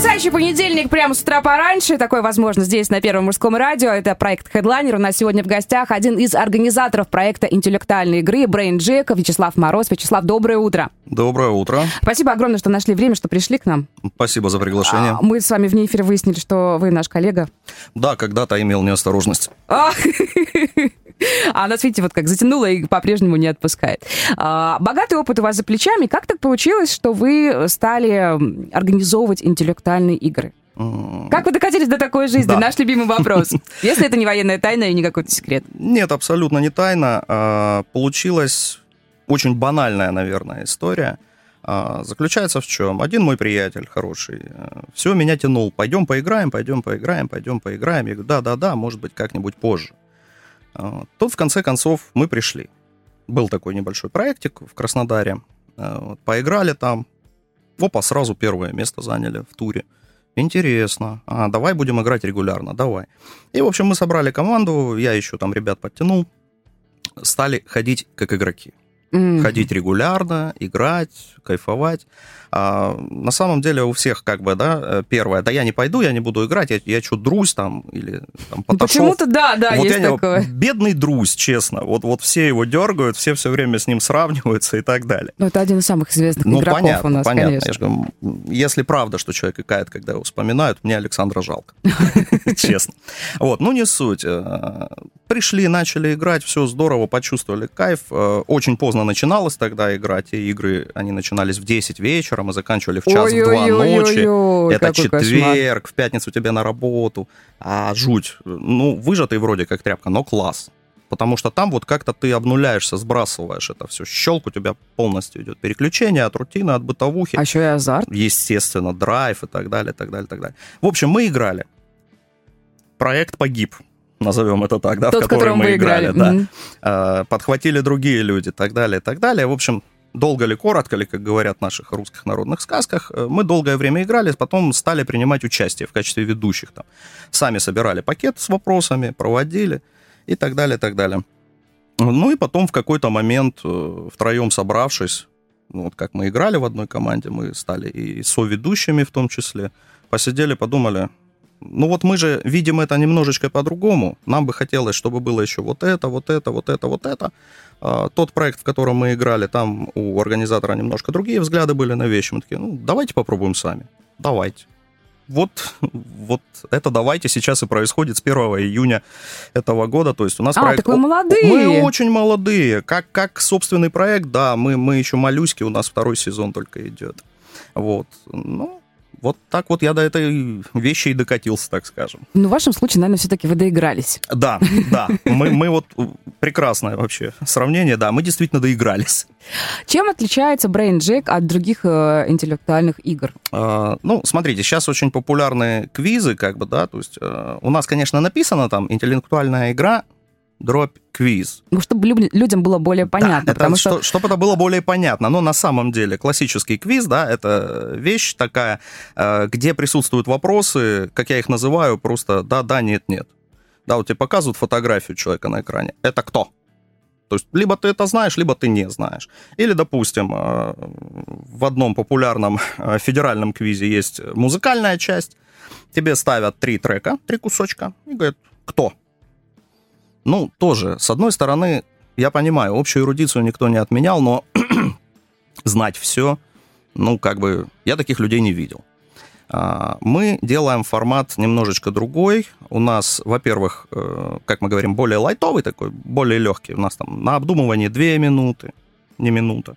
Потрясающий понедельник прямо с утра пораньше. Такое возможно здесь, на Первом мужском радио. Это проект Headliner. У нас сегодня в гостях один из организаторов проекта интеллектуальной игры Brain Jack, Вячеслав Мороз. Вячеслав, доброе утро. Доброе утро. Спасибо огромное, что нашли время, что пришли к нам. Спасибо за приглашение. А, мы с вами вне эфира выяснили, что вы наш коллега. Да, когда-то имел неосторожность. А нас, видите, вот как затянуло и по-прежнему не отпускает. А, богатый опыт у вас за плечами. Как так получилось, что вы стали организовывать интеллектуальные игры? Как вы докатились до такой жизни? Да. Наш любимый вопрос. Если это не военная тайна и не какой-то секрет. Нет, абсолютно не тайна. А, получилась очень банальная, наверное, история. А, заключается в чем? Один мой приятель хороший, э, все меня тянул. Пойдем поиграем, пойдем поиграем, пойдем поиграем. Я говорю, да-да-да, может быть, как-нибудь позже. А, тут, в конце концов, мы пришли. Был такой небольшой проектик в Краснодаре. А, поиграли там. Опа, сразу первое место заняли в туре. Интересно. А, давай будем играть регулярно, давай. И, в общем, мы собрали команду, я еще там ребят подтянул. Стали ходить как игроки. Mm-hmm. Ходить регулярно, играть, кайфовать. А, на самом деле у всех как бы, да, э, первое, да я не пойду, я не буду играть, я, я что, друзь там, или там, Поташов. Почему-то да, да, вот есть я, такое. Бедный друзь, честно, вот, вот все его дергают, все все время с ним сравниваются и так далее. Ну, это один из самых известных ну, игроков понятно, у нас, понятно. конечно. Я говорю, если правда, что человек икает, когда его вспоминают, мне Александра жалко, честно. Вот, ну не суть. Э, пришли, начали играть, все здорово, почувствовали кайф. Э, очень поздно начиналось тогда играть, и игры, они начинались в 10 вечера, мы заканчивали в час-два ночи. Это четверг, в пятницу тебе на работу. А жуть. Ну, выжатый вроде как тряпка, но класс. Потому что там вот как-то ты обнуляешься, сбрасываешь это все. Щелк у тебя полностью идет. Переключение от рутины, от бытовухи. А еще и азарт. Естественно, драйв и так далее, так далее, так далее. В общем, мы играли. Проект погиб назовем это так, да, Тот, в который мы играли, играли. да. Mm-hmm. Подхватили другие люди, так далее, так далее. В общем, долго ли, коротко ли, как говорят в наших русских народных сказках, э, мы долгое время играли, потом стали принимать участие в качестве ведущих. Там. Сами собирали пакет с вопросами, проводили и так далее, так далее. Ну и потом в какой-то момент, э, втроем собравшись, ну, вот как мы играли в одной команде, мы стали и соведущими в том числе, посидели, подумали, ну вот мы же видим это немножечко по-другому. Нам бы хотелось, чтобы было еще вот это, вот это, вот это, вот это. А, тот проект, в котором мы играли, там у организатора немножко другие взгляды были на вещи. Мы такие, ну, давайте попробуем сами. Давайте. Вот, вот это давайте сейчас и происходит с 1 июня этого года. То есть у нас а, проект... так вы молодые. Мы очень молодые. Как, как собственный проект, да, мы, мы еще моллюски, у нас второй сезон только идет. Вот. Ну, вот так вот я до этой вещи и докатился, так скажем. Ну, в вашем случае, наверное, все-таки вы доигрались. Да, да. Мы, мы вот прекрасное вообще сравнение, да, мы действительно доигрались. Чем отличается Brain Jack от других э, интеллектуальных игр? А, ну, смотрите, сейчас очень популярны квизы, как бы, да, то есть э, у нас, конечно, написано там интеллектуальная игра, дробь квиз. Ну, чтобы людям было более понятно. Да, потому что... Чтобы это было более понятно. Но на самом деле классический квиз, да, это вещь такая, э, где присутствуют вопросы, как я их называю, просто да, да, нет, нет. Да, вот тебе показывают фотографию человека на экране. Это кто? То есть либо ты это знаешь, либо ты не знаешь. Или, допустим, э, в одном популярном э, федеральном квизе есть музыкальная часть. Тебе ставят три трека, три кусочка и говорят, кто? Ну, тоже, с одной стороны, я понимаю, общую эрудицию никто не отменял, но знать все, ну, как бы, я таких людей не видел. А, мы делаем формат немножечко другой. У нас, во-первых, э, как мы говорим, более лайтовый такой, более легкий. У нас там на обдумывание 2 минуты, не минута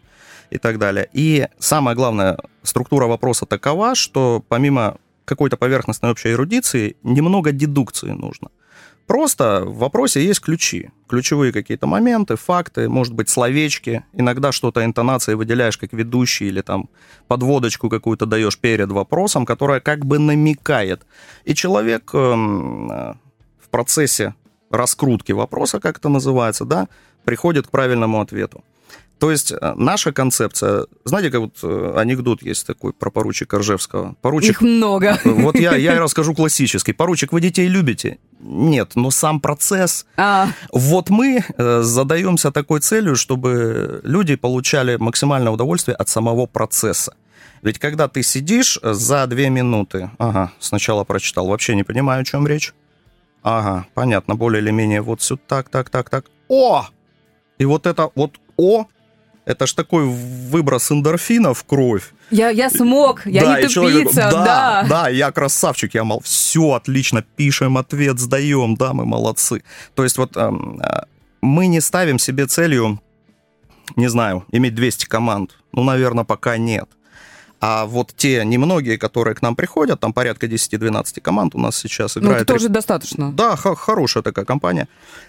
и так далее. И самое главное, структура вопроса такова, что помимо какой-то поверхностной общей эрудиции, немного дедукции нужно. Просто в вопросе есть ключи. Ключевые какие-то моменты, факты, может быть, словечки. Иногда что-то интонацией выделяешь как ведущий или там подводочку какую-то даешь перед вопросом, которая как бы намекает. И человек эм, э, в процессе раскрутки вопроса, как это называется, да, приходит к правильному ответу. То есть э, наша концепция, знаете, как вот э, анекдот есть такой про поручика Ржевского. Поручик, Их много. Вот я, я расскажу классический. Поручик, вы детей любите? Нет, но сам процесс... А, Вот мы э, задаемся такой целью, чтобы люди получали максимальное удовольствие от самого процесса. Ведь когда ты сидишь э, за две минуты, ага, сначала прочитал, вообще не понимаю, о чем речь. Ага, понятно, более или менее вот сюда, так, так, так, так. О! И вот это вот О, это ж такой выброс эндорфина в кровь. я, я смог, я Да, не человек тупица, такой, да. да, да, я красавчик, я мол, все отлично, пишем ответ, сдаем, да, мы молодцы. То есть вот эм, э, мы не ставим себе целью, не знаю, иметь 200 команд. Ну, наверное, пока нет. А вот те немногие, которые к нам приходят, там порядка 10-12 команд у нас сейчас Ну, играет. это тоже достаточно. Да, хорошая такая компания.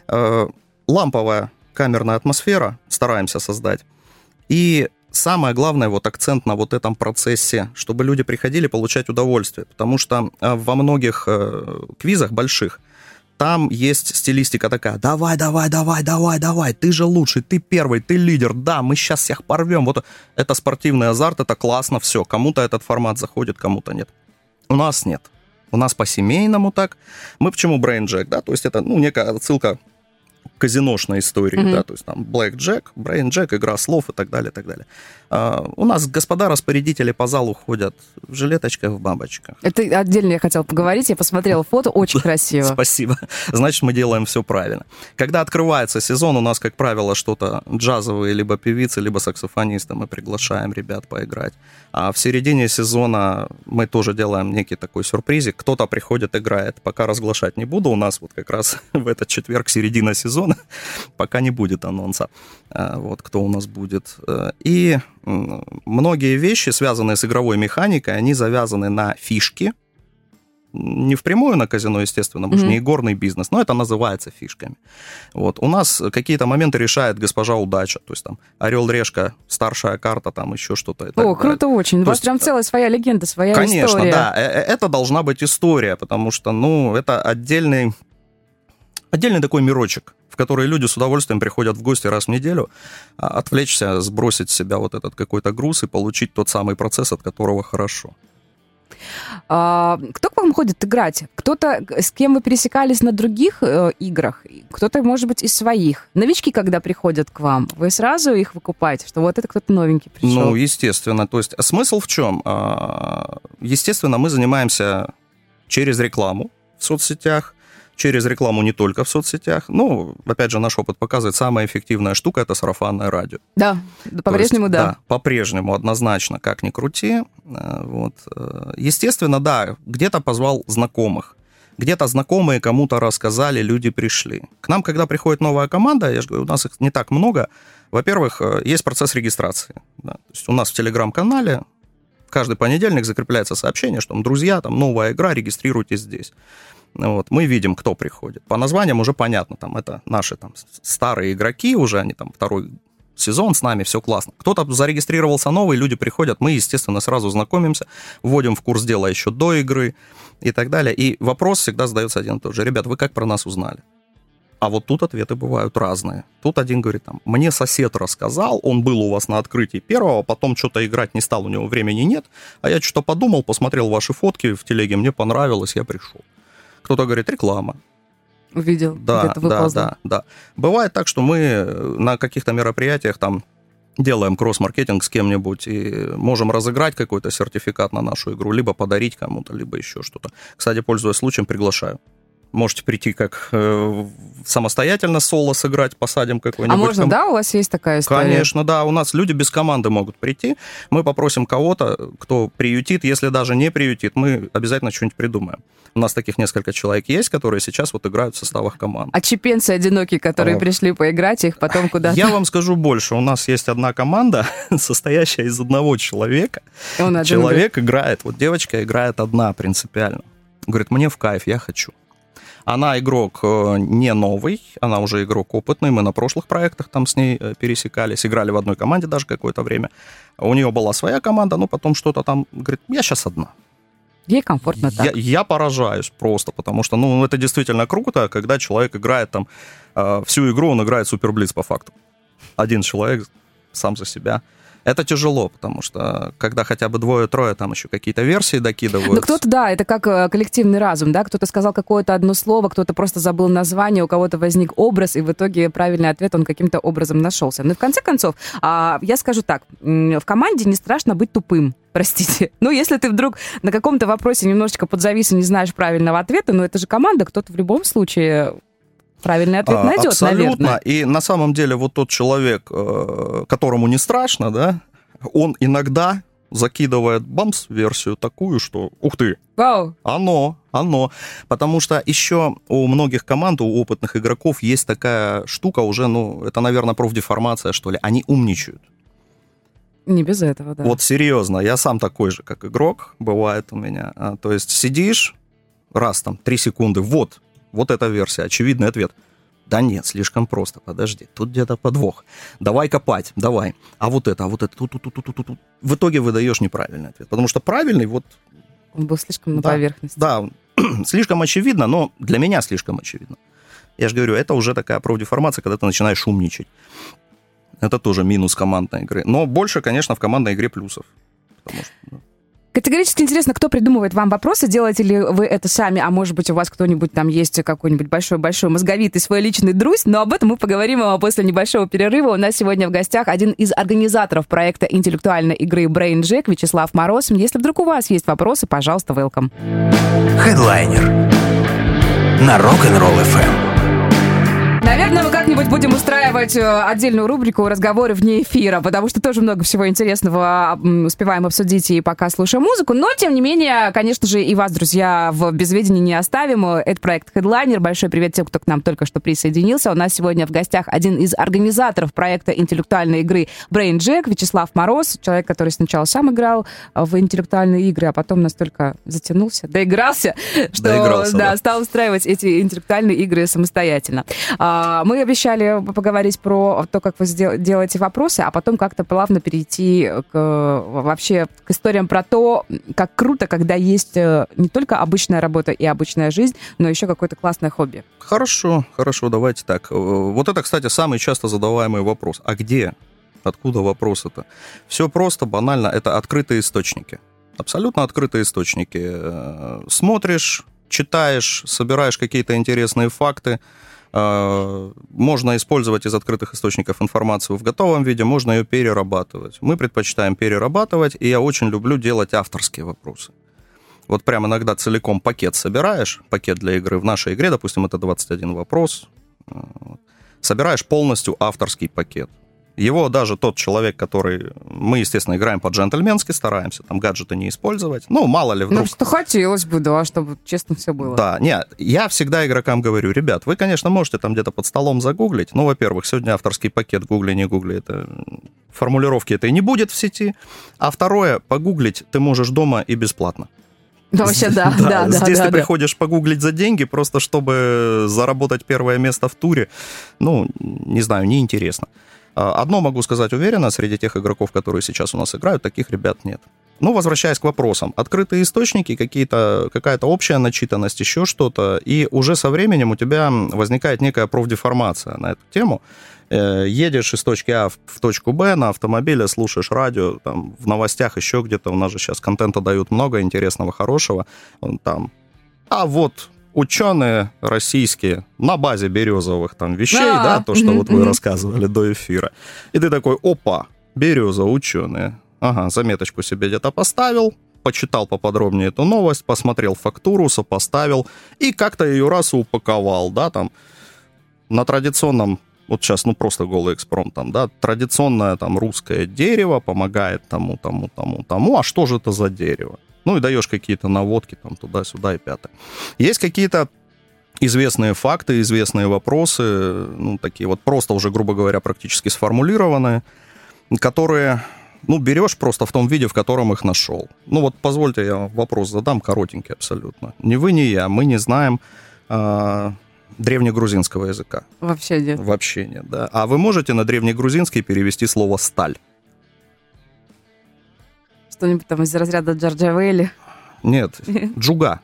Э, ламповая камерная атмосфера стараемся создать. И самое главное, вот акцент на вот этом процессе, чтобы люди приходили получать удовольствие. Потому что э, во многих э, квизах больших там есть стилистика такая, давай, давай, давай, давай, давай, ты же лучший, ты первый, ты лидер, да, мы сейчас всех порвем. Вот это спортивный азарт, это классно, все. Кому-то этот формат заходит, кому-то нет. У нас нет. У нас по-семейному так. Мы почему Brain Jack, да, то есть это, ну, некая отсылка казиношной истории, Мгм. да, то есть там Black Jack, Brain Jack, игра слов и так далее, и так далее. А, у нас господа распорядители по залу ходят в жилеточках, в бабочках. Это отдельно я хотела поговорить. Я посмотрела фото, очень красиво. Спасибо. Значит, мы делаем все правильно. Когда открывается сезон, у нас, как правило, что-то джазовые, либо певицы, либо саксофонисты. Мы приглашаем ребят поиграть. А в середине сезона мы тоже делаем некий такой сюрпризик. Кто-то приходит, играет. Пока разглашать не буду. У нас вот как раз в этот четверг середина сезона. Пока не будет анонса. А, Вот кто у нас будет. Э, И многие вещи, связанные с игровой механикой, они завязаны на фишки, не впрямую на казино, естественно, мы же Мгм. не игорный бизнес, но это называется фишками. Вот. У нас какие-то моменты решает госпожа удача, то есть там орел решка, старшая карта, там еще что-то. О, далее. круто очень. У То вас есть, прям целая своя легенда, своя Конечно, история. да, э, э, это должна быть история, потому что, ну, это отдельный, отдельный такой мирочек, в который люди с удовольствием приходят в гости раз в неделю, а, отвлечься, сбросить с себя вот этот какой-то груз и получить тот самый процесс, от которого хорошо. А, кто к вам ходит играть? Кто-то, с кем вы пересекались на других э, играх? Кто-то, может быть, из своих. Новички, когда приходят к вам, вы сразу их выкупаете, что вот это кто-то новенький пришел? Ну, естественно. То есть смысл в чем? А, Естественно, мы занимаемся через рекламу в соцсетях, через рекламу не только в соцсетях. Ну, опять же, наш опыт показывает, самая эффективная штука – это сарафанное радио. Да, по-прежнему есть, да. По-прежнему, однозначно, как ни крути. Э, Вот. Э, Естественно, да, где-то позвал знакомых. Где-то знакомые кому-то рассказали, люди пришли. К нам, когда приходит новая команда, я же говорю, у нас их не так много. Во-первых, э, есть процесс регистрации. да. То есть у нас в телеграм-канале каждый понедельник закрепляется сообщение, что там, друзья, там новая игра, регистрируйтесь здесь. Вот, мы видим, кто приходит. По названиям уже понятно, там это наши там старые игроки уже, они там второй сезон с нами, все классно. Кто-то зарегистрировался новый, люди приходят, мы, естественно, сразу знакомимся, вводим в курс дела еще до игры и так далее. И вопрос всегда задается один и тот же. Ребят, вы как про нас узнали? А вот тут ответы бывают разные. Тут один говорит, там, мне сосед рассказал, он был у вас на открытии первого, потом что-то играть не стал, у него времени нет, а я что-то подумал, посмотрел ваши фотки в телеге, мне понравилось, я пришел. Кто-то говорит, реклама. Увидел, Да, где-то да, да, да. Бывает так, что мы на каких-то мероприятиях там делаем кросс-маркетинг с кем-нибудь и можем разыграть какой-то сертификат на нашу игру, либо подарить кому-то, либо еще что-то. Кстати, пользуясь случаем, приглашаю. Можете прийти как э, самостоятельно соло сыграть, посадим какой-нибудь. А можно, ком- да, у вас есть такая история? Конечно, да. У нас люди без команды могут прийти. Мы попросим кого-то, кто приютит. Если даже не приютит, мы обязательно что-нибудь придумаем. У нас таких несколько человек есть, которые сейчас вот играют в составах команд. А чепенцы одинокие, которые О. пришли поиграть, их потом куда-то... Я вам скажу больше. У нас есть одна команда, состоящая из одного человека. Он Человек играет, вот девочка играет одна принципиально. Говорит, мне в кайф, я хочу. Она игрок э, не новый, она уже игрок опытный. Мы на прошлых проектах там с ней э, пересекались, играли в одной команде даже какое-то время. У нее была своя команда, но потом что-то там, говорит, я сейчас одна. Ей комфортно Я, так. я поражаюсь просто, потому что, ну, это действительно круто, когда человек играет там э, всю игру, он играет суперблиц по факту. Один человек сам за себя. Это тяжело, потому что когда хотя бы двое-трое там еще какие-то версии докидывают. Ну, кто-то, да, это как э, коллективный разум, да, кто-то сказал какое-то одно слово, кто-то просто забыл название, у кого-то возник образ, и в итоге правильный ответ, он каким-то образом нашелся. Но в конце концов, а, я скажу так, в команде не страшно быть тупым простите. Ну, если ты вдруг на каком-то вопросе немножечко подзавис и не знаешь правильного ответа, ну, это же команда, кто-то в любом случае правильный ответ а, найдет, Абсолютно. наверное. И на самом деле вот тот человек, э, которому не страшно, да, он иногда закидывает бамс-версию такую, что ух ты, Вау. оно, оно. Потому что еще у многих команд, у опытных игроков есть такая штука уже, ну, это, наверное, профдеформация, что ли. Они умничают. Не без этого, да. Вот серьезно, я сам такой же, как игрок, бывает у меня. А, то есть сидишь, раз там, три секунды, вот, вот эта версия, очевидный ответ. Да нет, слишком просто, подожди, тут где-то подвох. Давай копать, давай. А вот это, а вот это, тут, тут, тут, тут, тут. В итоге выдаешь неправильный ответ, потому что правильный вот... Он был слишком на да, поверхности. Да, слишком очевидно, но для меня слишком очевидно. Я же говорю, это уже такая профдеформация, когда ты начинаешь умничать. Это тоже минус командной игры. Но больше, конечно, в командной игре плюсов. Потому что, ну, Категорически интересно, кто придумывает вам вопросы, делаете ли вы это сами, а может быть у вас кто-нибудь там есть какой-нибудь большой-большой мозговитый свой личный друзь, но об этом мы поговорим после небольшого перерыва. У нас сегодня в гостях один из организаторов проекта интеллектуальной игры Brain Jack Вячеслав Мороз. Если вдруг у вас есть вопросы, пожалуйста, welcome. Headliner на Rock'n'Roll FM. Наверное, мы как-нибудь будем устраивать э, отдельную рубрику «Разговоры вне эфира», потому что тоже много всего интересного успеваем обсудить и пока слушаем музыку. Но, тем не менее, конечно же, и вас, друзья, в безведении не оставим. Это проект Headliner. Большой привет тем, кто к нам только что присоединился. У нас сегодня в гостях один из организаторов проекта интеллектуальной игры Brain Jack, Вячеслав Мороз, человек, который сначала сам играл в интеллектуальные игры, а потом настолько затянулся, доигрался, что доигрался, да, да. стал устраивать эти интеллектуальные игры самостоятельно. А, мы обещали поговорить про то, как вы делаете вопросы, а потом как-то плавно перейти к, вообще к историям про то, как круто, когда есть э, не только обычная работа и обычная жизнь, но еще какое-то классное хобби. Хорошо, хорошо, давайте так. Э, вот это, кстати, самый часто задаваемый вопрос. А где? Откуда вопрос это? Все просто, банально. Это открытые источники. Абсолютно открытые источники. Э, смотришь, читаешь, собираешь какие-то интересные факты, можно использовать из открытых источников информацию в готовом виде, можно ее перерабатывать. Мы предпочитаем перерабатывать, и я очень люблю делать авторские вопросы. Вот прям иногда целиком пакет собираешь, пакет для игры. В нашей игре, допустим, это 21 вопрос. А, собираешь полностью авторский пакет. Его даже тот человек, который... Мы, естественно, играем по-джентльменски, стараемся там гаджеты не использовать. Ну, мало ли вдруг... Ну, что хотелось бы, да, чтобы честно все было. Да, нет, я всегда игрокам говорю, ребят, вы, конечно, можете там где-то под столом загуглить. Ну, во-первых, сегодня авторский пакет гугли, не гугли, это формулировки этой не будет в сети. А второе, погуглить ты можешь дома и бесплатно. Да, вообще, да, да, да. Здесь да, ты да. приходишь погуглить за деньги, просто чтобы заработать первое место в туре. Ну, не знаю, неинтересно. А, одно могу сказать уверенно, среди тех игроков, которые сейчас у нас играют, таких ребят нет. Ну, возвращаясь к вопросам. Открытые источники, какие-то, какая-то общая начитанность, еще что-то, и уже со временем у тебя возникает некая профдеформация на эту тему. Э, едешь из точки А в точку Б на автомобиле, слушаешь радио, там, в новостях еще где-то, у нас же сейчас контента дают много интересного, хорошего, там, а вот ученые российские на базе березовых там вещей, да, то, что вот вы рассказывали до эфира. И ты такой, опа, береза, ученые. Ага, заметочку себе где-то поставил, почитал поподробнее эту новость, посмотрел фактуру, сопоставил и как-то ее раз упаковал, да, там на традиционном вот сейчас, ну, просто голый экспромт там, да, традиционное там русское дерево помогает тому, тому, тому, тому, а что же это за дерево? Ну и даешь какие-то наводки там туда-сюда и пятое. Есть какие-то известные факты, известные вопросы, ну, такие вот просто уже, грубо говоря, практически сформулированные, которые, ну, берешь просто в том виде, в котором их нашел. Ну, вот позвольте я вопрос задам, коротенький абсолютно. Ни вы, ни я, мы не знаем э, древнегрузинского языка. Вообще нет. Вообще нет, да. А вы можете на древнегрузинский перевести слово «сталь»? Что-нибудь там из разряда Джорджа Вейли? Нет, джуга.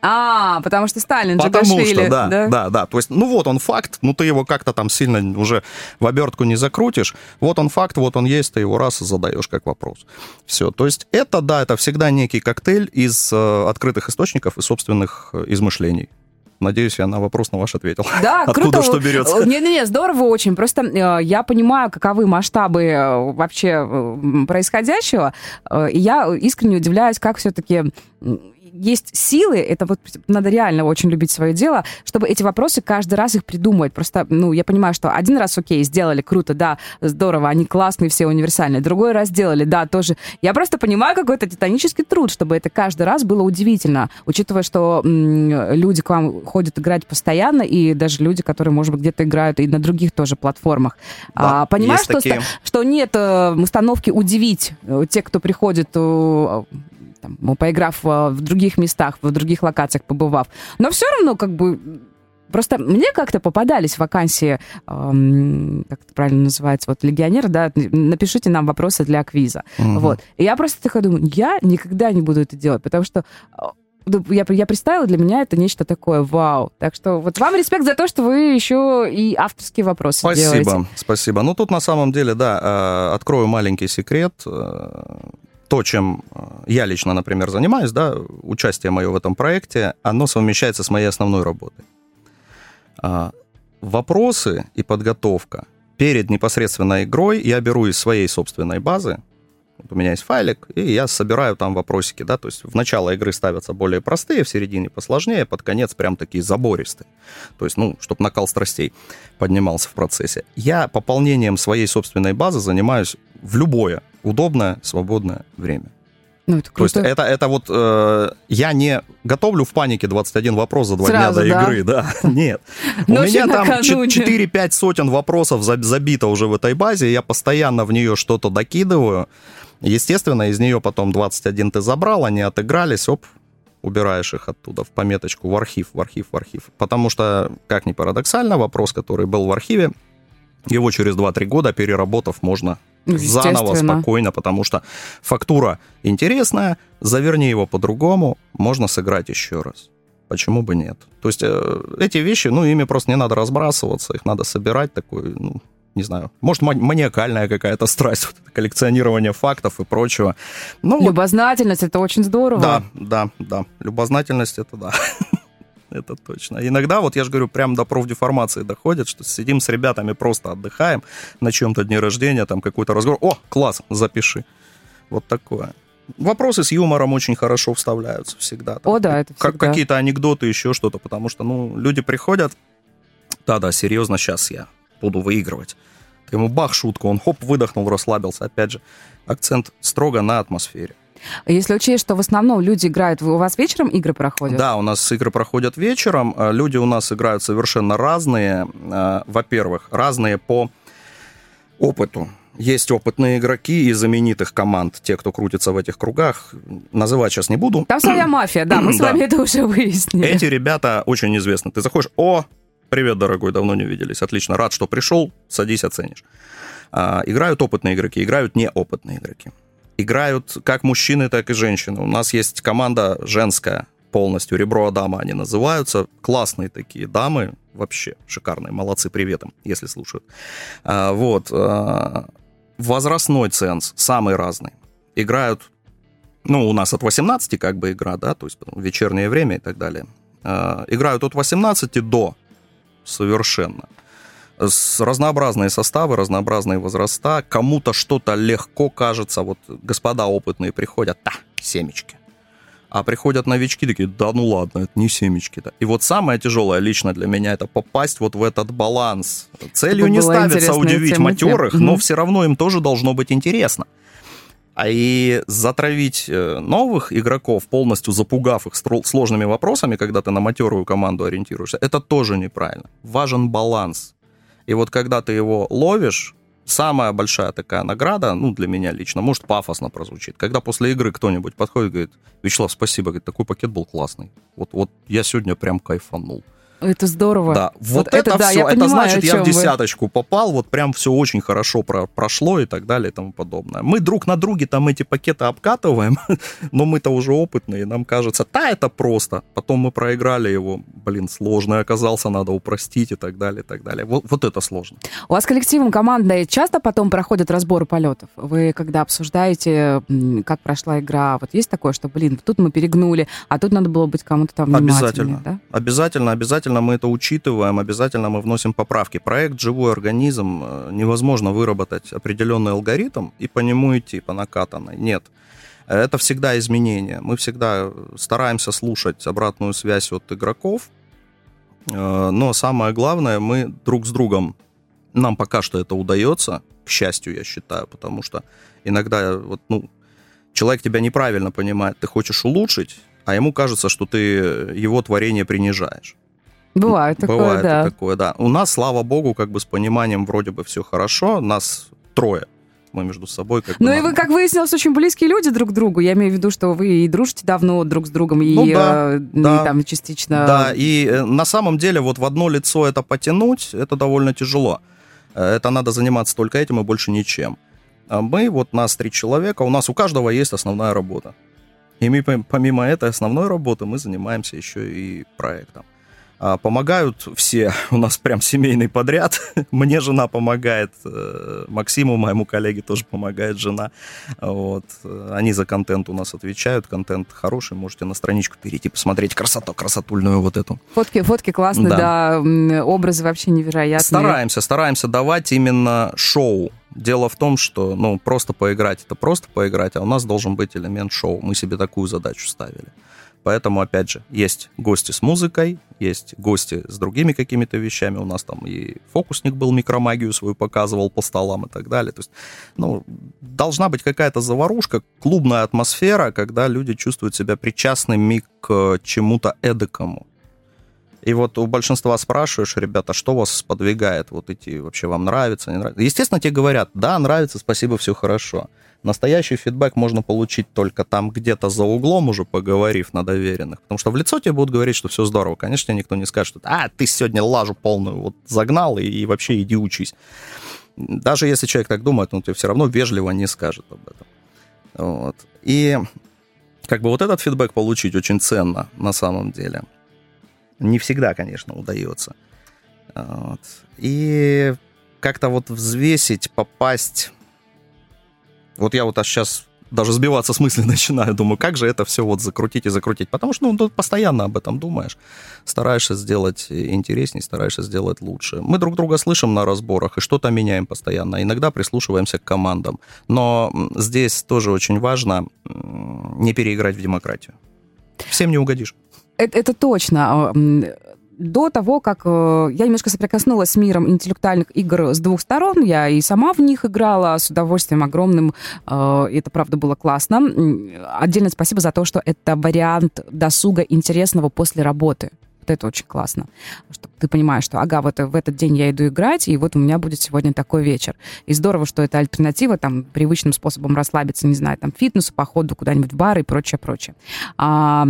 А, потому что Сталин Потому что, да, да, да, То есть, ну вот он факт, ну ты его как-то там сильно уже в обертку не закрутишь. Вот он факт, вот он есть, ты его раз и задаешь как вопрос. Все. То есть это, да, это всегда некий коктейль из э, открытых источников и собственных э, измышлений. Надеюсь, я на вопрос на ваш ответил. Да, Откуда круто. что берется? Не-не-не, здорово очень. Просто э, я понимаю, каковы масштабы э, вообще э, происходящего. Э, и я искренне удивляюсь, как все-таки есть силы, это вот надо реально очень любить свое дело, чтобы эти вопросы каждый раз их придумывать. Просто, ну, я понимаю, что один раз, окей, сделали, круто, да, здорово, они классные, все универсальные. Другой раз сделали, да, тоже. Я просто понимаю какой-то титанический труд, чтобы это каждый раз было удивительно, учитывая, что м- люди к вам ходят играть постоянно, и даже люди, которые, может быть, где-то играют и на других тоже платформах. Да, а, понимаю, что, такие. что нет э, установки удивить э, те, кто приходит э, там, поиграв в других местах, в других локациях побывав. Но все равно, как бы, Просто мне как-то попадались вакансии, эм, как это правильно называется, вот легионер, да, напишите нам вопросы для квиза. Угу. Вот. И я просто такая думаю, я никогда не буду это делать, потому что я, я представила, для меня это нечто такое, вау. Так что вот вам респект за то, что вы еще и авторские вопросы спасибо, делаете. Спасибо, спасибо. Ну, тут на самом деле, да, открою маленький секрет то, чем э, я лично, например, занимаюсь, да, участие мое в этом проекте, оно совмещается с моей основной работой. А, вопросы и подготовка перед непосредственно игрой я беру из своей собственной базы. Вот у меня есть файлик, и я собираю там вопросики, да, то есть в начало игры ставятся более простые, в середине посложнее, под конец прям такие забористые. То есть, ну, чтобы накал страстей поднимался в процессе. Я пополнением своей собственной базы занимаюсь в любое удобное, свободное время. Ну, это То есть это, это вот э, я не готовлю в панике 21 вопрос за два Сразу, дня до да? игры, да, нет. У меня там 4-5 сотен вопросов забито уже в этой базе, я постоянно в нее что-то докидываю. Естественно, из нее потом 21 ты забрал, они отыгрались, оп, убираешь их оттуда в пометочку в архив, в архив, в архив. Потому что, как ни парадоксально, вопрос, который был в архиве, его через 2-3 года, переработав, можно заново, спокойно, потому что фактура интересная, заверни его по-другому, можно сыграть еще раз. Почему бы нет? То есть э, эти вещи, ну, ими просто не надо разбрасываться, их надо собирать такой, ну, не знаю, может, маниакальная какая-то страсть, вот коллекционирование фактов и прочего. Ну, Любознательность, вот, это очень здорово. Да, да, да. Любознательность, это да. это точно. Иногда, вот я же говорю, прям до профдеформации доходит, что сидим с ребятами, просто отдыхаем на чем-то дне рождения, там какой-то разговор. О, класс, запиши. Вот такое. Вопросы с юмором очень хорошо вставляются всегда. Там, О, да, это всегда. Как какие-то анекдоты, еще что-то, потому что, ну, люди приходят, да-да, серьезно, сейчас я буду выигрывать. Ты ему бах, шутку, он хоп, выдохнул, расслабился. Опять же, акцент строго на атмосфере. Если учесть, что в основном люди играют, у вас вечером игры проходят? Да, у нас игры проходят вечером. Э, люди у нас играют совершенно разные. Э, во-первых, разные по опыту. Есть опытные игроки из знаменитых команд, те, кто крутится в этих кругах. Называть сейчас не буду. Там своя мафия, да, мы с вами это уже выяснили. Эти ребята очень известны. Ты заходишь, о, привет, дорогой, давно не виделись, отлично, рад, что пришел, садись, оценишь. А, играют опытные игроки, играют неопытные игроки играют как мужчины, так и женщины. У нас есть команда женская полностью, Ребро Адама они называются. Классные такие дамы, вообще шикарные, молодцы, привет им, если слушают. А, вот. А, возрастной ценз самый разный. Играют, ну, у нас от 18 как бы игра, да, то есть вечернее время и так далее. А, играют от 18 до совершенно с разнообразные составы, разнообразные возраста. Кому-то что-то легко кажется. Вот господа опытные приходят, да, семечки. А приходят новички такие, да ну ладно, это не семечки-то. И вот самое тяжелое лично для меня это попасть вот в этот баланс. Целью это не ставится удивить тема, матерых, но все равно им тоже должно быть интересно. А и затравить э, новых игроков, полностью запугав их сложными вопросами, когда ты на матерую команду ориентируешься, это тоже неправильно. Важен баланс. И вот когда ты его ловишь, самая большая такая награда, ну, для меня лично, может, пафосно прозвучит, когда после игры кто-нибудь подходит и говорит, Вячеслав, спасибо, говорит, такой пакет был классный. Вот, вот я сегодня прям кайфанул. Это здорово. Да, вот, вот это, это да, все, это понимаю, значит, я в десяточку вы. попал, вот прям все очень хорошо про прошло и так далее и тому подобное. Мы друг на друге там эти пакеты обкатываем, но мы-то уже опытные, нам кажется, да, это просто. Потом мы проиграли его, блин, сложный оказался, надо упростить и так далее, и так далее. Вот, вот это сложно. У вас коллективом командой часто потом проходят разборы полетов? Вы когда обсуждаете, как прошла игра, вот есть такое, что, блин, тут мы перегнули, а тут надо было быть кому-то там Обязательно, да? обязательно, обязательно мы это учитываем, обязательно мы вносим поправки. Проект «Живой организм» э, невозможно выработать определенный алгоритм и по нему идти, по накатанной. Нет. Это всегда изменения. Мы всегда стараемся слушать обратную связь от игроков, э, но самое главное, мы друг с другом, нам пока что это удается, к счастью, я считаю, потому что иногда вот, ну, человек тебя неправильно понимает, ты хочешь улучшить, а ему кажется, что ты его творение принижаешь. Бывает такое, Бывает да. такое, да. У нас, слава богу, как бы с пониманием вроде бы все хорошо. Нас трое. Мы между собой как Ну и вы, как выяснилось, очень близкие люди друг к другу. Я имею в виду, что вы и дружите давно друг с другом, и, ну, да, э, да, и там частично... Да, и э, на самом деле вот в одно лицо это потянуть, это довольно тяжело. Э, это надо заниматься только этим и больше ничем. А мы, вот нас три человека, у нас у каждого есть основная работа. И мы, помимо этой основной работы, мы занимаемся еще и проектом. А, помогают все, у нас прям семейный подряд. Мне жена помогает, э, Максиму, моему коллеге, тоже помогает жена. Вот. Они за контент у нас отвечают, контент хороший, можете на страничку перейти, посмотреть красоту, красотульную вот эту. Фотки, фотки классные, да, да образы вообще невероятные. Стараемся, стараемся давать именно шоу. Дело в том, что, ну, просто поиграть, это просто поиграть, а у нас должен быть элемент шоу. Мы себе такую задачу ставили. Поэтому, опять же, есть гости с музыкой, есть гости с другими какими-то вещами. У нас там и фокусник был, микромагию свою показывал по столам и так далее. То есть, ну, должна быть какая-то заварушка, клубная атмосфера, когда люди чувствуют себя причастными к чему-то эдакому. И вот у большинства спрашиваешь, ребята, что вас сподвигает вот идти, вообще вам нравится, не нравится? Естественно, тебе говорят, да, нравится, спасибо, все хорошо. Настоящий фидбэк можно получить только там где-то за углом, уже поговорив на доверенных. Потому что в лицо тебе будут говорить, что все здорово. Конечно, никто не скажет, что а, ты сегодня лажу полную вот загнал и, и вообще иди учись. Даже если человек так думает, он тебе все равно вежливо не скажет об этом. Вот. И как бы вот этот фидбэк получить очень ценно на самом деле. Не всегда, конечно, удается. Вот. И как-то вот взвесить, попасть вот я вот аж сейчас даже сбиваться с мысли начинаю, думаю, как же это все вот закрутить и закрутить. Потому что ну, ты постоянно об этом думаешь, стараешься сделать интереснее, стараешься сделать лучше. Мы друг друга слышим на разборах и что-то меняем постоянно. Иногда прислушиваемся к командам. Но здесь тоже очень важно не переиграть в демократию. Всем не угодишь. Это, это точно. А, до того, как э, я немножко соприкоснулась с миром интеллектуальных игр с двух сторон, я и сама в них играла с удовольствием огромным, э, и это правда было классно. Отдельно спасибо за то, что это вариант досуга интересного после работы. Вот это очень классно. Что ты понимаешь, что, ага, вот в этот день я иду играть, и вот у меня будет сегодня такой вечер. И здорово, что это альтернатива там привычным способом расслабиться, не знаю, там фитнесу, походу куда-нибудь в бар и прочее, прочее. А,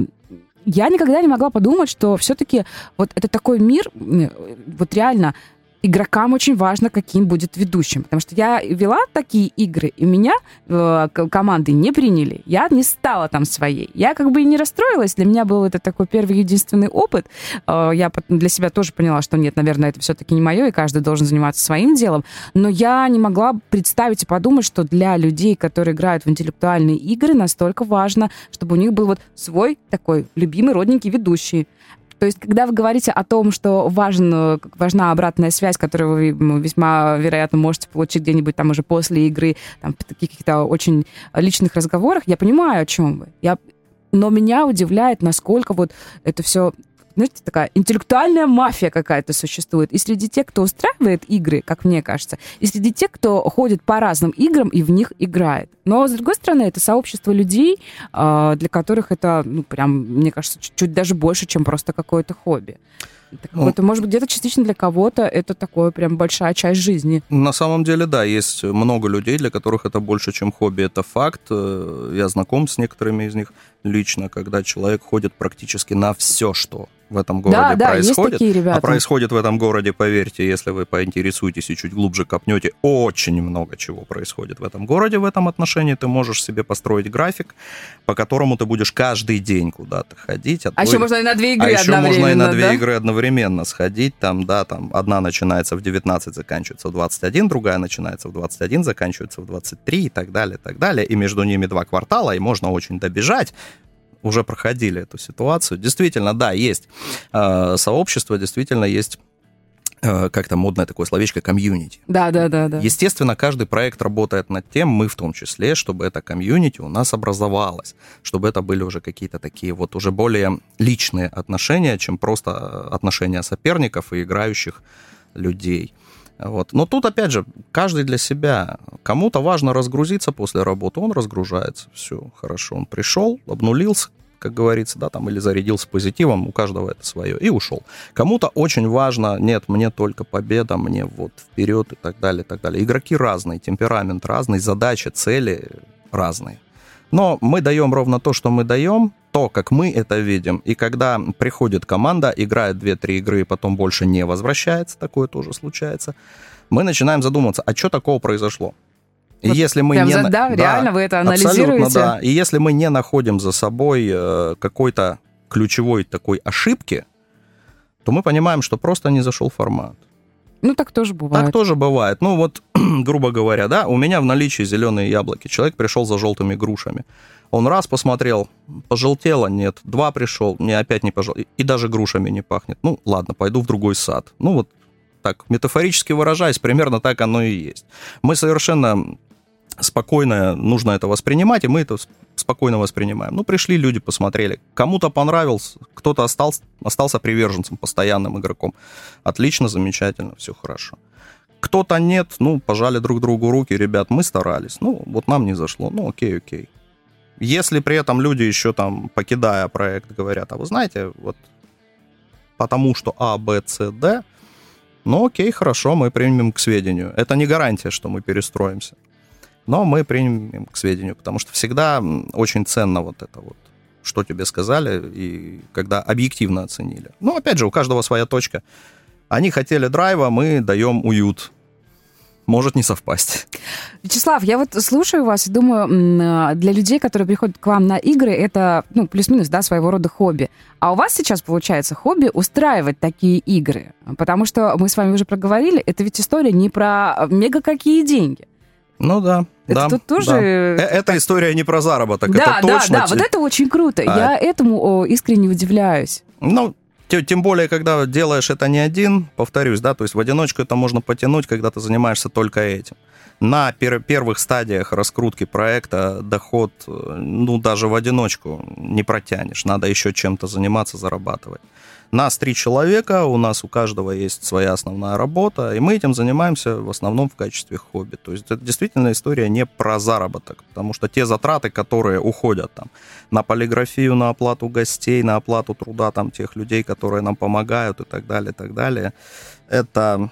я никогда не могла подумать, что все-таки вот это такой мир, вот реально игрокам очень важно, каким будет ведущим. Потому что я вела такие игры, и меня э, команды не приняли. Я не стала там своей. Я как бы и не расстроилась. Для меня был это такой первый единственный опыт. Э, я для себя тоже поняла, что нет, наверное, это все-таки не мое, и каждый должен заниматься своим делом. Но я не могла представить и подумать, что для людей, которые играют в интеллектуальные игры, настолько важно, чтобы у них был вот свой такой любимый родненький ведущий. То есть, когда вы говорите о том, что важен, важна обратная связь, которую вы весьма вероятно можете получить где-нибудь там уже после игры, там, в каких-то очень личных разговорах, я понимаю, о чем вы. Я но меня удивляет, насколько вот это все знаете, такая интеллектуальная мафия какая-то существует. И среди тех, кто устраивает игры, как мне кажется, и среди тех, кто ходит по разным играм и в них играет. Но, с другой стороны, это сообщество людей, а, для которых это, ну, прям, мне кажется, чуть-чуть даже больше, чем просто какое-то хобби. Так ну, вот, может быть, где-то частично для кого-то это такое прям большая часть жизни. На самом деле, да, есть много людей, для которых это больше, чем хобби. Это факт. Э, я знаком с некоторыми из них лично, когда человек ходит практически на все, что в этом городе да, да, происходит. Есть такие ребята. А происходит в этом городе, поверьте, если вы поинтересуетесь и чуть глубже копнете, очень много чего происходит в этом городе в этом отношении. Ты можешь себе построить график, по которому ты будешь каждый день куда-то ходить. А, а еще можно и на две игры а еще можно и на две да? игры одновременно сходить. Там, да, там одна начинается в 19, заканчивается в 21, другая начинается в 21, заканчивается в 23 и так далее, и так далее. И между ними два квартала, и можно очень добежать уже проходили эту ситуацию. Действительно, да, есть э, сообщество, действительно есть э, как-то модное такое словечко комьюнити. Да, да, да, да. Естественно, каждый проект работает над тем, мы в том числе, чтобы это комьюнити у нас образовалось, чтобы это были уже какие-то такие вот уже более личные отношения, чем просто отношения соперников и играющих людей. Вот. Но тут, опять же, каждый для себя. Кому-то важно разгрузиться после работы, он разгружается. Все, хорошо, он пришел, обнулился, как говорится, да, там, или зарядился позитивом, у каждого это свое, и ушел. Кому-то очень важно, нет, мне только победа, мне вот вперед и так далее, и так далее. Игроки разные, темперамент разный, задачи, цели разные. Но мы даем ровно то, что мы даем, то, как мы это видим. И когда приходит команда, играет 2-3 игры и потом больше не возвращается, такое тоже случается, мы начинаем задумываться, а что такого произошло? И вот если мы не... Да, да, реально вы это анализируете? Да. И если мы не находим за собой э, какой-то ключевой такой ошибки, то мы понимаем, что просто не зашел формат. Ну, так тоже бывает. Так тоже бывает. Ну, вот, грубо говоря, да, у меня в наличии зеленые яблоки. Человек пришел за желтыми грушами. Он раз посмотрел, пожелтело, нет. Два пришел, не опять не пожелтело. И даже грушами не пахнет. Ну, ладно, пойду в другой сад. Ну, вот так, метафорически выражаясь, примерно так оно и есть. Мы совершенно спокойно, нужно это воспринимать, и мы это спокойно воспринимаем. Ну, пришли люди, посмотрели. Кому-то понравился, кто-то остался, остался приверженцем, постоянным игроком. Отлично, замечательно, все хорошо. Кто-то нет, ну, пожали друг другу руки, ребят, мы старались. Ну, вот нам не зашло, ну, окей, окей. Если при этом люди еще там, покидая проект, говорят, а вы знаете, вот потому что А, Б, С, Д, ну окей, хорошо, мы примем к сведению. Это не гарантия, что мы перестроимся но мы примем к сведению, потому что всегда очень ценно вот это вот, что тебе сказали, и когда объективно оценили. Ну, опять же, у каждого своя точка. Они хотели драйва, мы даем уют. Может не совпасть. Вячеслав, я вот слушаю вас и думаю, а, для людей, которые приходят к вам на игры, это, ну, плюс-минус, да, своего рода хобби. А у вас сейчас получается хобби устраивать такие игры. Потому что мы с вами уже проговорили, это ведь история не про мега какие деньги. Ну да. Это да, тут тоже... Да. Э, это история не про заработок, да, это точно. Да, да, вот это очень круто. А... Я этому о, искренне удивляюсь. Ну, тем более, когда делаешь это не один, повторюсь, да, то есть в одиночку это можно потянуть, когда ты занимаешься только этим. На пер- первых стадиях раскрутки проекта доход, э, ну, даже в одиночку не протянешь. Надо еще чем-то заниматься, зарабатывать. Нас три человека, у нас у каждого есть своя основная работа, и мы этим занимаемся в основном в качестве хобби. То есть это действительно история не про заработок, потому что те затраты, которые уходят там на полиграфию, на оплату гостей, на оплату труда там тех людей, которые нам помогают и так далее, и так далее, это,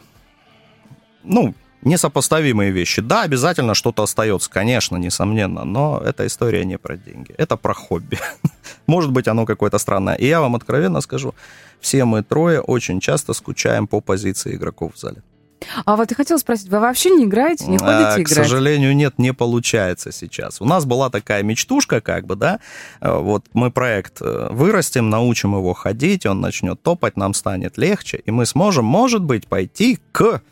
ну, несопоставимые вещи. Да, обязательно что-то остается, конечно, несомненно, но эта история не про деньги, это про хобби. Может быть, оно какое-то странное. И я вам откровенно скажу, все мы трое очень часто скучаем по позиции игроков в зале. А вот я хотела спросить, вы вообще не играете, не ходите а, играть? К сожалению, нет, не получается сейчас. У нас была такая мечтушка, как бы, да, э, вот мы проект э, вырастим, научим его ходить, он начнет топать, нам станет легче, и мы сможем, может быть, пойти к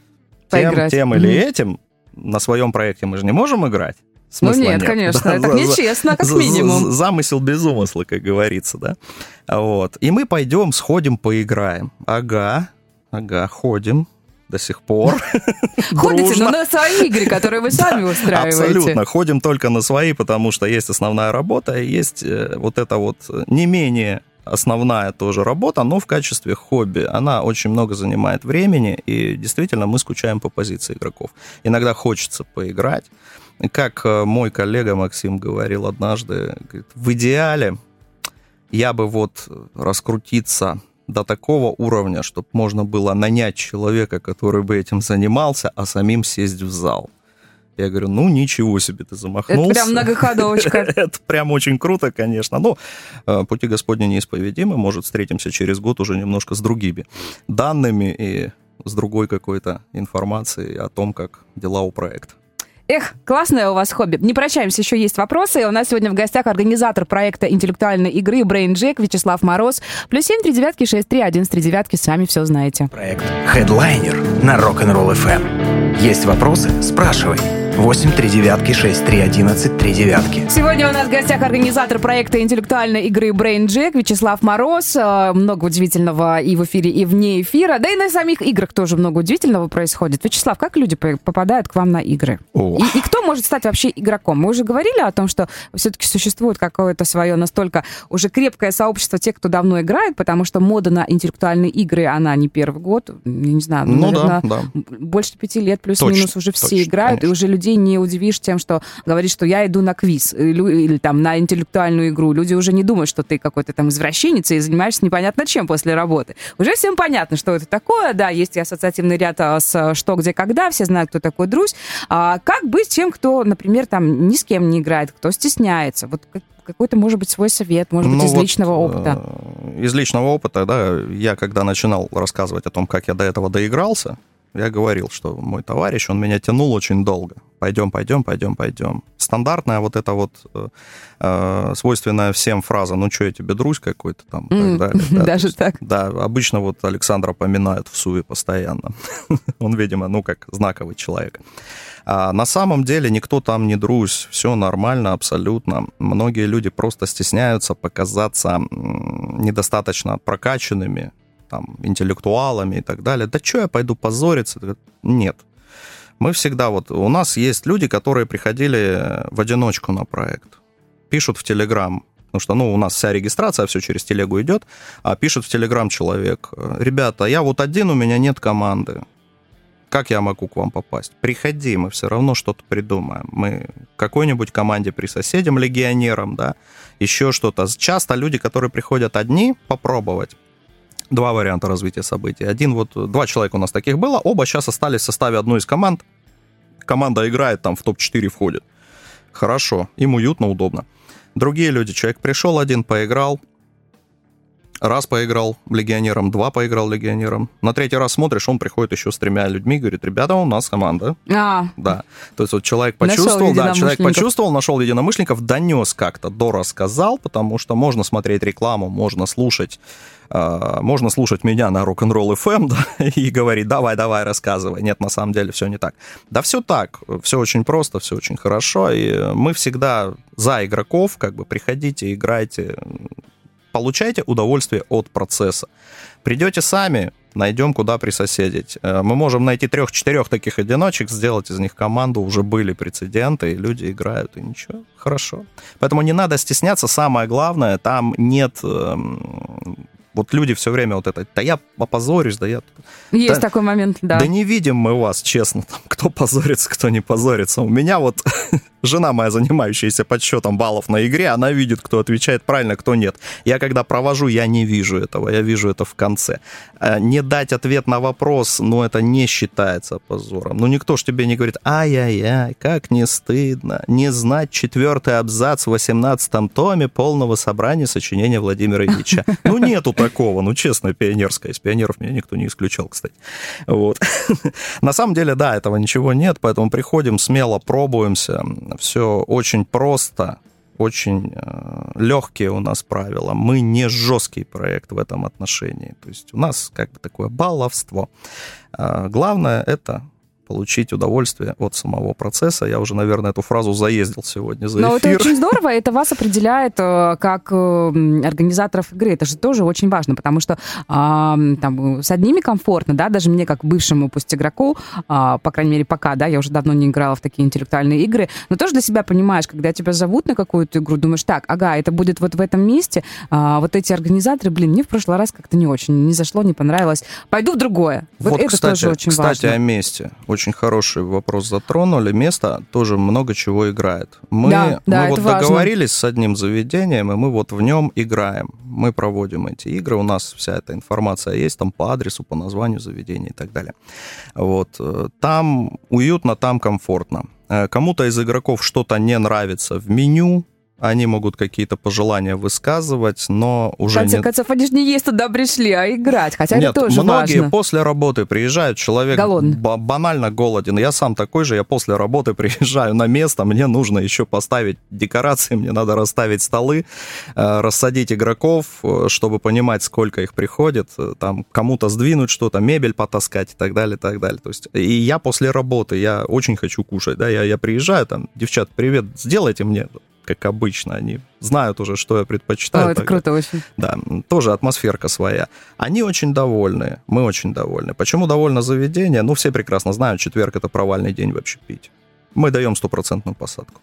тем, тем или mm-hmm. этим. На своем проекте мы же не можем играть. Смысла ну нет, нет, конечно, да, это нечестно, как минимум. Замысел без умысла, как говорится, да. Вот. И мы пойдем, сходим, поиграем. Ага, ага, ходим, до сих пор. Ходите, но на свои игры, которые вы сами устраиваете. Абсолютно. Ходим только на свои, потому что есть основная работа, есть э, вот это вот не менее основная тоже работа, но в качестве хобби. Она очень много занимает времени, и действительно мы скучаем по позиции игроков. Иногда хочется поиграть, как э, мой коллега Максим говорил однажды, говорит, в идеале я бы вот раскрутиться до такого уровня, чтобы можно было нанять человека, который бы этим занимался, а самим сесть в зал. Я говорю, ну ничего себе, ты замахнулся. Это прям многоходовочка. Это прям очень круто, конечно. Но э, пути Господни неисповедимы. Может, встретимся через год уже немножко с другими данными и с другой какой-то информацией о том, как дела у проекта. Эх, классное у вас хобби. Не прощаемся, еще есть вопросы. У нас сегодня в гостях организатор проекта интеллектуальной игры Brain Jack Вячеслав Мороз. Плюс семь три девятки шесть три один три девятки. Сами все знаете. Проект Headliner на Rock'n'Roll FM. Есть вопросы? Спрашивай. 8 3 девятки 6 3 11 3 девятки. Сегодня у нас в гостях организатор проекта интеллектуальной игры Brain Jack Вячеслав Мороз. Э, много удивительного и в эфире, и вне эфира. Да и на самих играх тоже много удивительного происходит. Вячеслав, как люди попадают к вам на игры? И, и кто может стать вообще игроком? Мы уже говорили о том, что все-таки существует какое-то свое настолько уже крепкое сообщество тех, кто давно играет, потому что мода на интеллектуальные игры, она не первый год, я не знаю, ну, наверное, да, да. больше пяти лет плюс-минус уже все точно, играют, конечно. и уже люди людей не удивишь тем, что говоришь, что я иду на квиз или, или там на интеллектуальную игру. Люди уже не думают, что ты какой-то там извращенец и занимаешься непонятно чем после работы. Уже всем понятно, что это такое. Да, есть и ассоциативный ряд а, с что, где, когда. Все знают, кто такой Друзь. А как быть тем, кто, например, там ни с кем не играет, кто стесняется? Вот какой-то, может быть, свой совет, может быть, ну, из вот, личного опыта? Э, из личного опыта, да, я когда начинал рассказывать о том, как я до этого доигрался, я говорил, что мой товарищ, он меня тянул очень долго. Пойдем, пойдем, пойдем, пойдем. Стандартная вот эта вот э, э свойственная всем фраза, ну что я тебе, друзь какой-то там, mm, так далее. Да, даже есть, так? Да, обычно вот Александра поминают в Суве постоянно. Он, видимо, ну как знаковый человек. А на самом деле никто там не друзь, все нормально абсолютно. Многие люди просто стесняются показаться недостаточно прокачанными, там, интеллектуалами и так далее. Да что я пойду позориться? Нет. Мы всегда вот... У нас есть люди, которые приходили в одиночку на проект. Пишут в Телеграм, потому что, ну, у нас вся регистрация, все через телегу идет, а пишет в Телеграм человек, ребята, я вот один, у меня нет команды. Как я могу к вам попасть? Приходи, мы все равно что-то придумаем. Мы какой-нибудь команде присоседям, легионерам, да, еще что-то. Часто люди, которые приходят одни попробовать, два варианта развития событий. Один вот, два человека у нас таких было, оба сейчас остались в составе одной из команд. Команда играет, там в топ-4 входит. Хорошо, им уютно, удобно. Другие люди, человек пришел один, поиграл, раз поиграл легионером, два поиграл легионером. На третий раз смотришь, он приходит еще с тремя людьми, говорит, ребята, у нас команда. А. Да. То есть вот человек почувствовал, да, человек почувствовал, нашел единомышленников, донес как-то, дорассказал, потому что можно смотреть рекламу, можно слушать а, можно слушать меня на Rock'n'Roll FM да, и говорить, давай, давай, рассказывай. Нет, на самом деле все не так. Да все так, все очень просто, все очень хорошо, и мы всегда за игроков, как бы приходите, играйте, получайте удовольствие от процесса. Придете сами, найдем, куда присоседить. Э, мы можем найти трех-четырех таких одиночек, сделать из них команду, уже были прецеденты, и люди играют, и ничего, хорошо. Поэтому не надо стесняться, самое главное, там нет эм, вот люди все время вот это, да я опозорюсь, да я... Есть да, такой момент, да. Да не видим мы вас, честно, там, кто позорится, кто не позорится. У меня вот жена моя, занимающаяся подсчетом баллов на игре, она видит, кто отвечает правильно, кто нет. Я когда провожу, я не вижу этого, я вижу это в конце. А не дать ответ на вопрос, ну, это не считается позором. Ну, никто ж тебе не говорит, ай-яй-яй, как не стыдно, не знать четвертый абзац в 18 томе полного собрания сочинения Владимира Ильича. Ну, нету такого, ну, честно, пионерская. Из пионеров меня никто не исключал, кстати. Вот. На самом деле, да, этого ничего нет, поэтому приходим, смело пробуемся, все очень просто, очень э, легкие у нас правила. Мы не жесткий проект в этом отношении. То есть у нас как бы такое баловство. Э, главное это получить удовольствие от самого процесса. Я уже, наверное, эту фразу заездил сегодня за Но эфир. это очень здорово, это вас определяет э, как э, организаторов игры. Это же тоже очень важно, потому что а, там, с одними комфортно, да, даже мне как бывшему пусть игроку, а, по крайней мере, пока, да, я уже давно не играла в такие интеллектуальные игры, но тоже для себя понимаешь, когда тебя зовут на какую-то игру, думаешь, так, ага, это будет вот в этом месте, а, вот эти организаторы, блин, мне в прошлый раз как-то не очень, не зашло, не понравилось, пойду в другое. Вот, вот это кстати, тоже очень кстати, важно. о месте очень хороший вопрос затронули. Место тоже много чего играет. Мы, Да, да, мы это вот важно. договорились с одним заведением, и мы вот в нем играем. Мы проводим эти игры, у нас вся эта информация есть там по адресу, по названию заведения и так далее. Вот. э, Там уютно, там комфортно. Э, Кому-то из игроков что-то не нравится в меню, они могут какие-то пожелания высказывать, но В уже конце не, концов, они же не есть туда пришли, а играть. Хотя нет, это тоже многие важно. после работы приезжают, человек Голодный. ба- банально голоден. Я сам такой же, я после работы приезжаю на место, мне нужно еще поставить декорации, мне надо расставить столы, э, рассадить игроков, э, чтобы понимать, сколько их приходит, э, там кому-то сдвинуть что-то, мебель потаскать и так далее, и так далее. То есть, и я после работы, я очень хочу кушать, да, я, я приезжаю, там, девчат, привет, сделайте мне как обычно, они знают уже, что я предпочитаю. О, это круто очень. да, тоже атмосферка своя. Они очень довольны, мы очень довольны. Почему довольно заведение? Ну, все прекрасно знают, четверг это провальный день вообще пить. Мы даем стопроцентную посадку.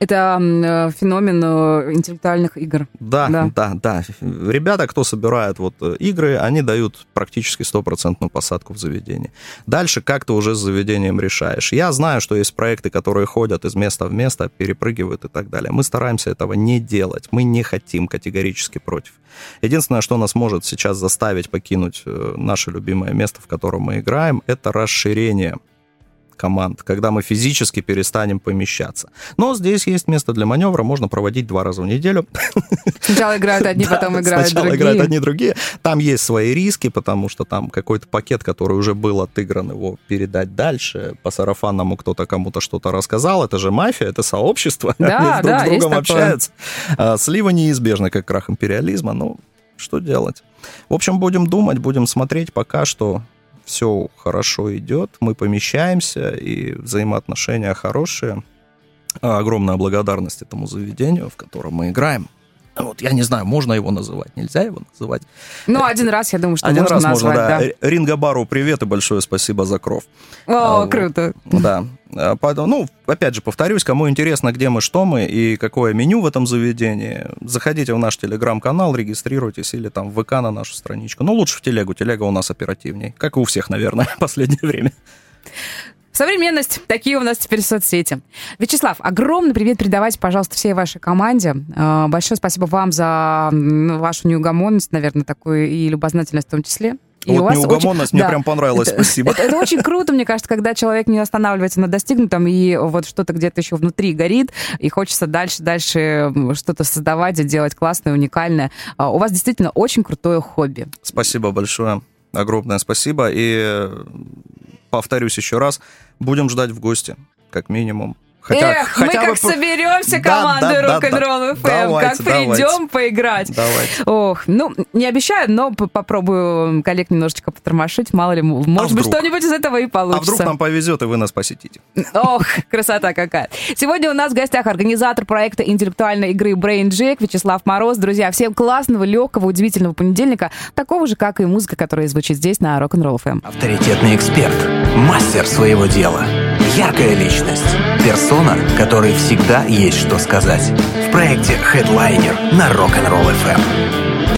Это э, феномен э, интеллектуальных игр. Да, Да. да, да, Ребята, кто собирает вот э, игры, они дают практически стопроцентную посадку в заведение. Дальше как ты уже с заведением решаешь. Я знаю, что есть проекты, которые ходят из места в место, перепрыгивают и так далее. Мы стараемся этого не делать. Мы не хотим категорически против. Единственное, что нас может сейчас заставить покинуть наше любимое место, в котором мы играем, это расширение команд, когда мы физически перестанем помещаться. Но здесь есть место для маневра, можно проводить два раза в неделю. Сначала играют одни, Да, потом играют Сначала другие. играют одни другие. Там есть свои риски, потому что там какой-то пакет, который уже был отыгран, его передать дальше. По сарафанному кто-то кому-то что-то рассказал. Это же мафия, это сообщество. Да, Они друг да, с другом общаются. А, Слива неизбежна, как крах империализма. Ну, что делать? В общем, будем думать, будем смотреть. Пока что все хорошо идет, мы помещаемся, и взаимоотношения хорошие. Огромная благодарность этому заведению, в котором мы играем. Вот, я не знаю, можно его называть, нельзя его называть. Ну, один раз, я думаю, что Один можно раз назвать, можно, да. да. Ринго Бару привет и большое спасибо за кров. О, А, вот. круто. Да. А, ну, опять же, повторюсь, кому интересно, где мы, что мы и какое меню в этом заведении, заходите в наш телеграм-канал, регистрируйтесь или там в ВК на нашу страничку. Ну, лучше в телегу, телега у нас оперативней, как и у всех, наверное, в последнее время. Современность. Такие у нас теперь соцсети. Вячеслав, огромный привет передавайте, пожалуйста, всей вашей команде. Э, Большое спасибо вам за вашу неугомонность, наверное, такую и любознательность в том числе. И вот вас очень- неугомонность мне да. прям понравилась, Это- спасибо. Это, это очень круто, мне кажется, когда человек не останавливается на достигнутом, и вот что-то где-то еще внутри горит, и хочется дальше, дальше что-то создавать и делать классное, уникальное. А, У вас действительно очень крутое хобби. Спасибо большое, огромное спасибо. И повторюсь еще раз, будем ждать в гости, как минимум. Хотя, Эх, хотя мы бы как по- соберемся Да, командой да, да, рок-н-ролл да. FM, Давайте, как давайте. придем поиграть. Давайте. Ох, ну, не обещаю, но попробую коллег немножечко потормошить, мало ли, может быть, вдруг? что-нибудь из этого и А получится. вдруг нам повезет, и вы нас посетите? Ох, красота какая. Сегодня у нас в гостях организатор проекта интеллектуальной игры Brain Jack Вячеслав Мороз. Друзья, всем классного, легкого, удивительного понедельника, такого же, как и музыка, которая звучит здесь на Rock'n'Roll FM. Авторитетный эксперт, мастер своего дела, яркая личность, персона, которой всегда есть что сказать. В проекте Headliner на Rock'n'Roll FM.